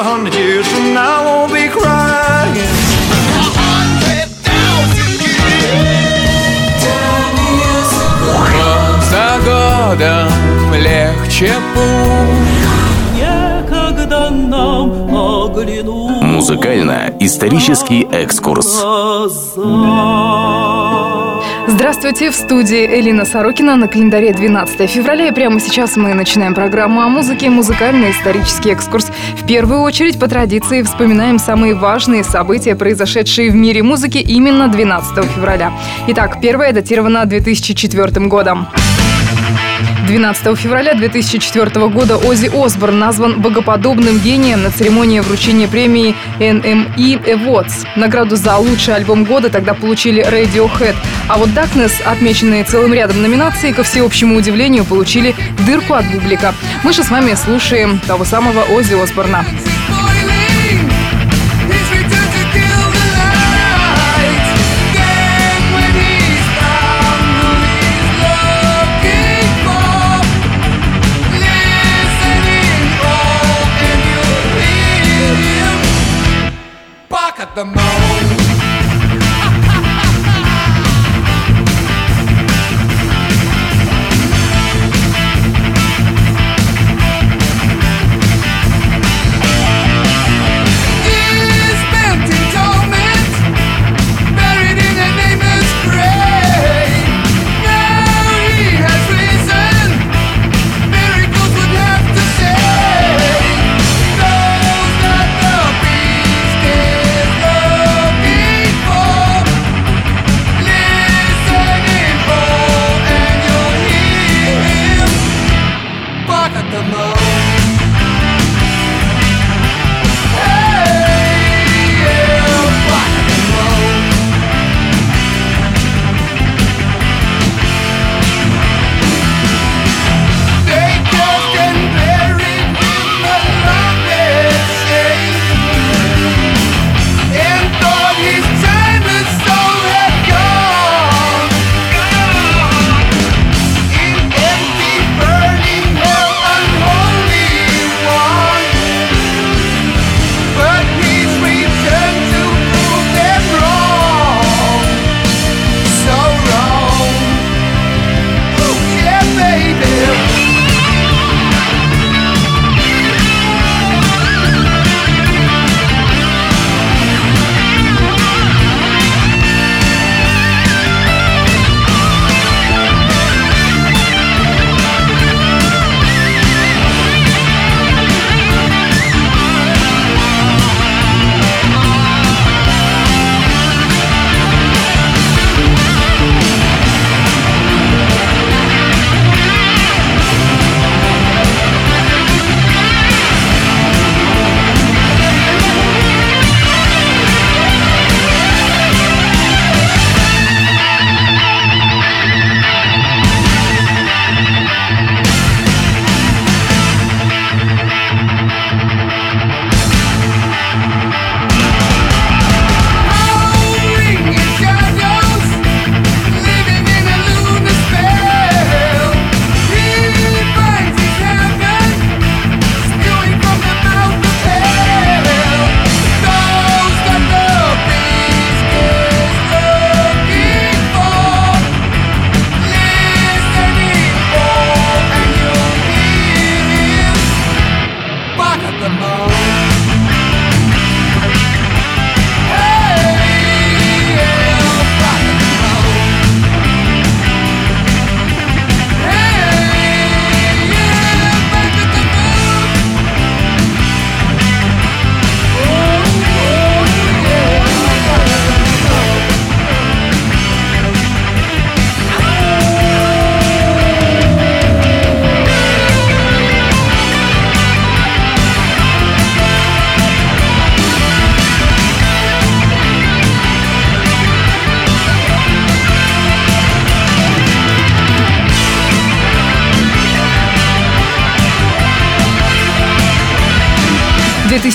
a hundred years from now, I won't be crying. За годом легче путь Некогда нам оглянуть Музыкально-исторический экскурс. Здравствуйте, в студии Элина Сорокина на календаре 12 февраля. И прямо сейчас мы начинаем программу о музыке «Музыкальный исторический экскурс». В первую очередь, по традиции, вспоминаем самые важные события, произошедшие в мире музыки именно 12 февраля. Итак, первое датировано 2004 годом. 12 февраля 2004 года Ози Осборн назван богоподобным гением на церемонии вручения премии NME Awards. Награду за лучший альбом года тогда получили Radiohead. А вот Darkness, отмеченные целым рядом номинаций, ко всеобщему удивлению, получили дырку от бублика. Мы же с вами слушаем того самого Ози Осборна.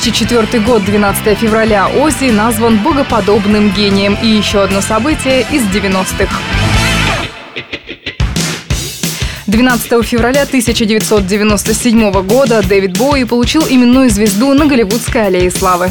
2004 год, 12 февраля, Оззи назван богоподобным гением. И еще одно событие из 90-х. 12 февраля 1997 года Дэвид Боуи получил именную звезду на Голливудской аллее славы.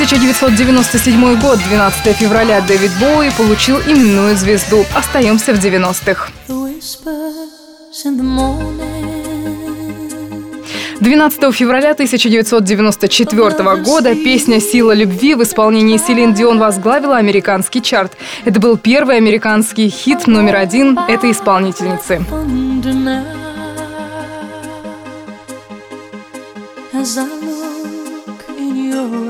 1997 год, 12 февраля, Дэвид Боуи получил именную звезду. Остаемся в 90-х. 12 февраля 1994 года песня «Сила любви» в исполнении Селин Дион возглавила американский чарт. Это был первый американский хит номер один этой исполнительницы. As I look in your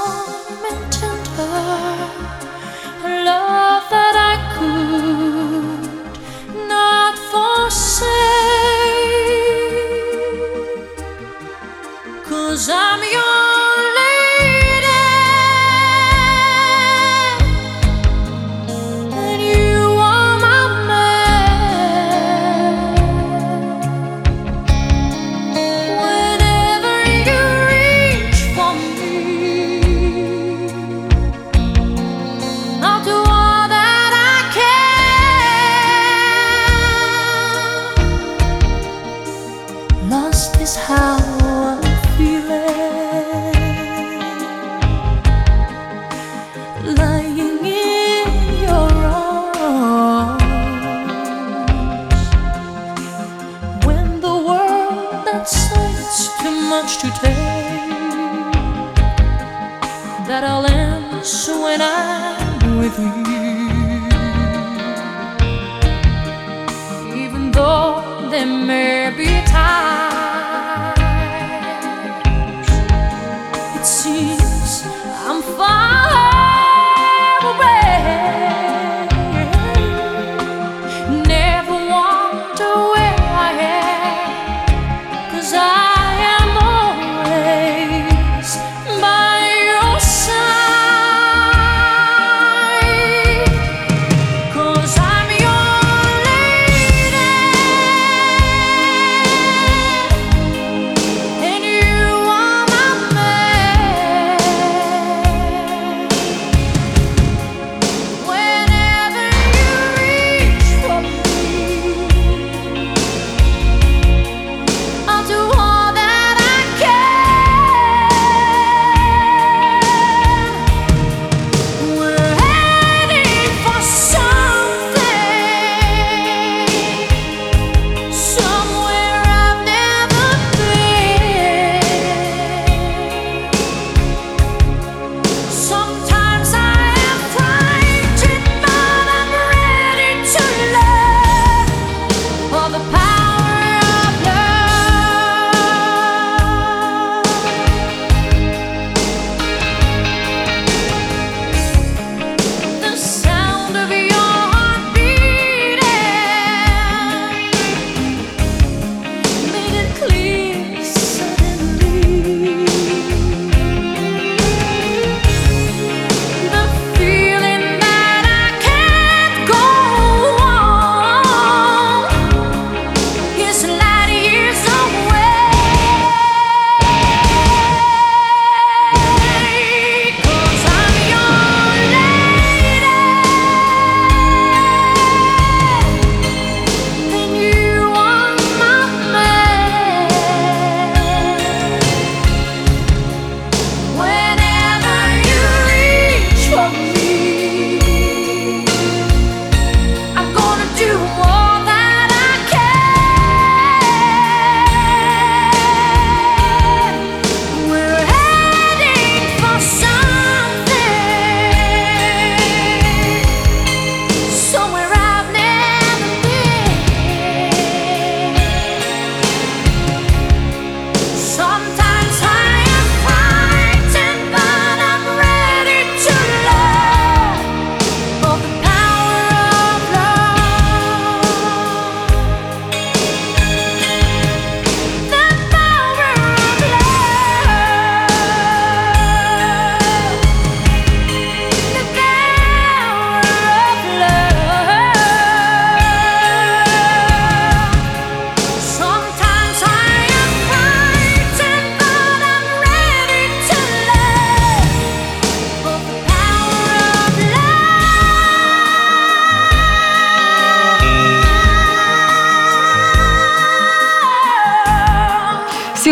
it seems I'm far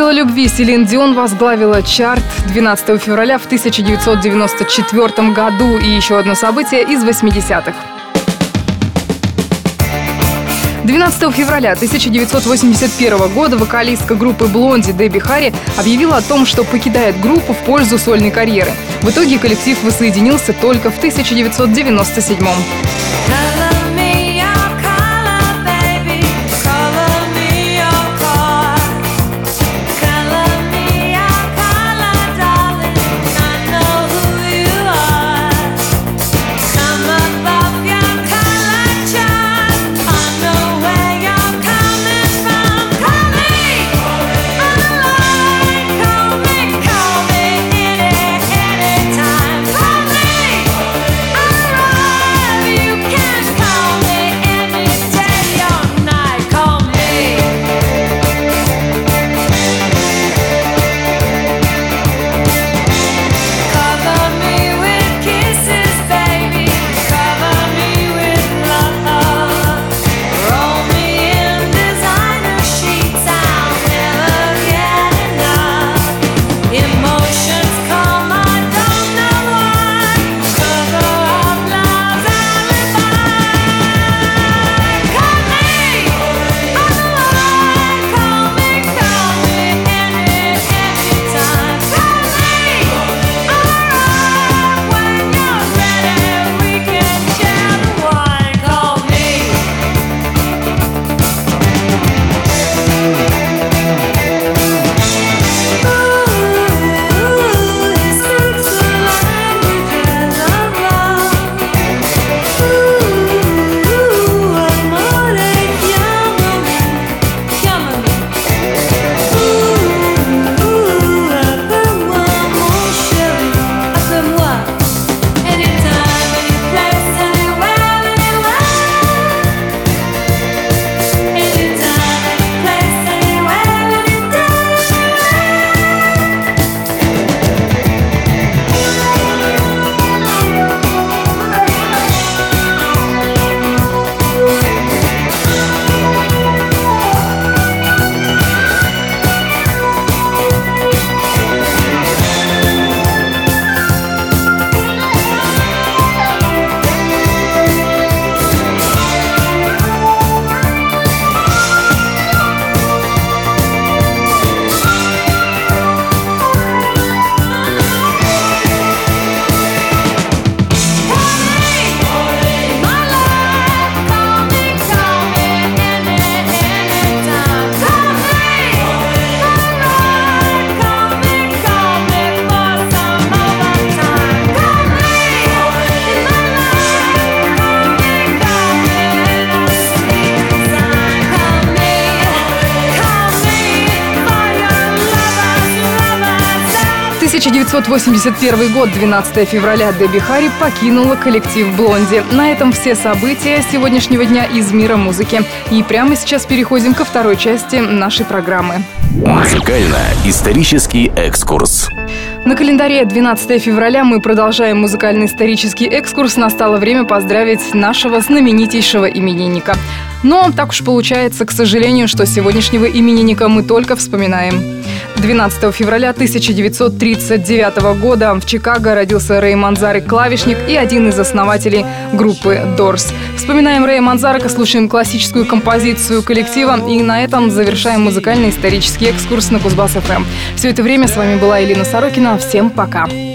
«Дело любви» Селин Дион возглавила чарт 12 февраля в 1994 году и еще одно событие из 80-х. 12 февраля 1981 года вокалистка группы «Блонди» Дебби Харри объявила о том, что покидает группу в пользу сольной карьеры. В итоге коллектив воссоединился только в 1997 году. 1981 год, 12 февраля, Дебби Харри покинула коллектив «Блонди». На этом все события сегодняшнего дня из мира музыки. И прямо сейчас переходим ко второй части нашей программы. Музыкально-исторический экскурс. На календаре 12 февраля мы продолжаем музыкальный исторический экскурс. Настало время поздравить нашего знаменитейшего именинника. Но так уж получается, к сожалению, что сегодняшнего именинника мы только вспоминаем. 12 февраля 1939 года в Чикаго родился Рэй Манзарек, клавишник и один из основателей группы Doors. Вспоминаем Рэя Манзарека, слушаем классическую композицию коллектива и на этом завершаем музыкальный исторический экскурс на Кузбасс ФМ. Все это время с вами была Елена Сорокина. Всем пока. there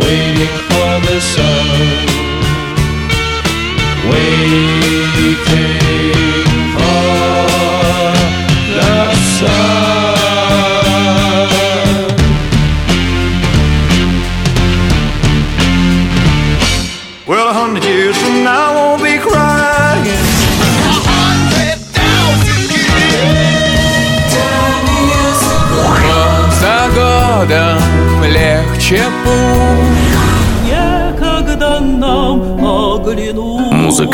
waiting for the sun, waiting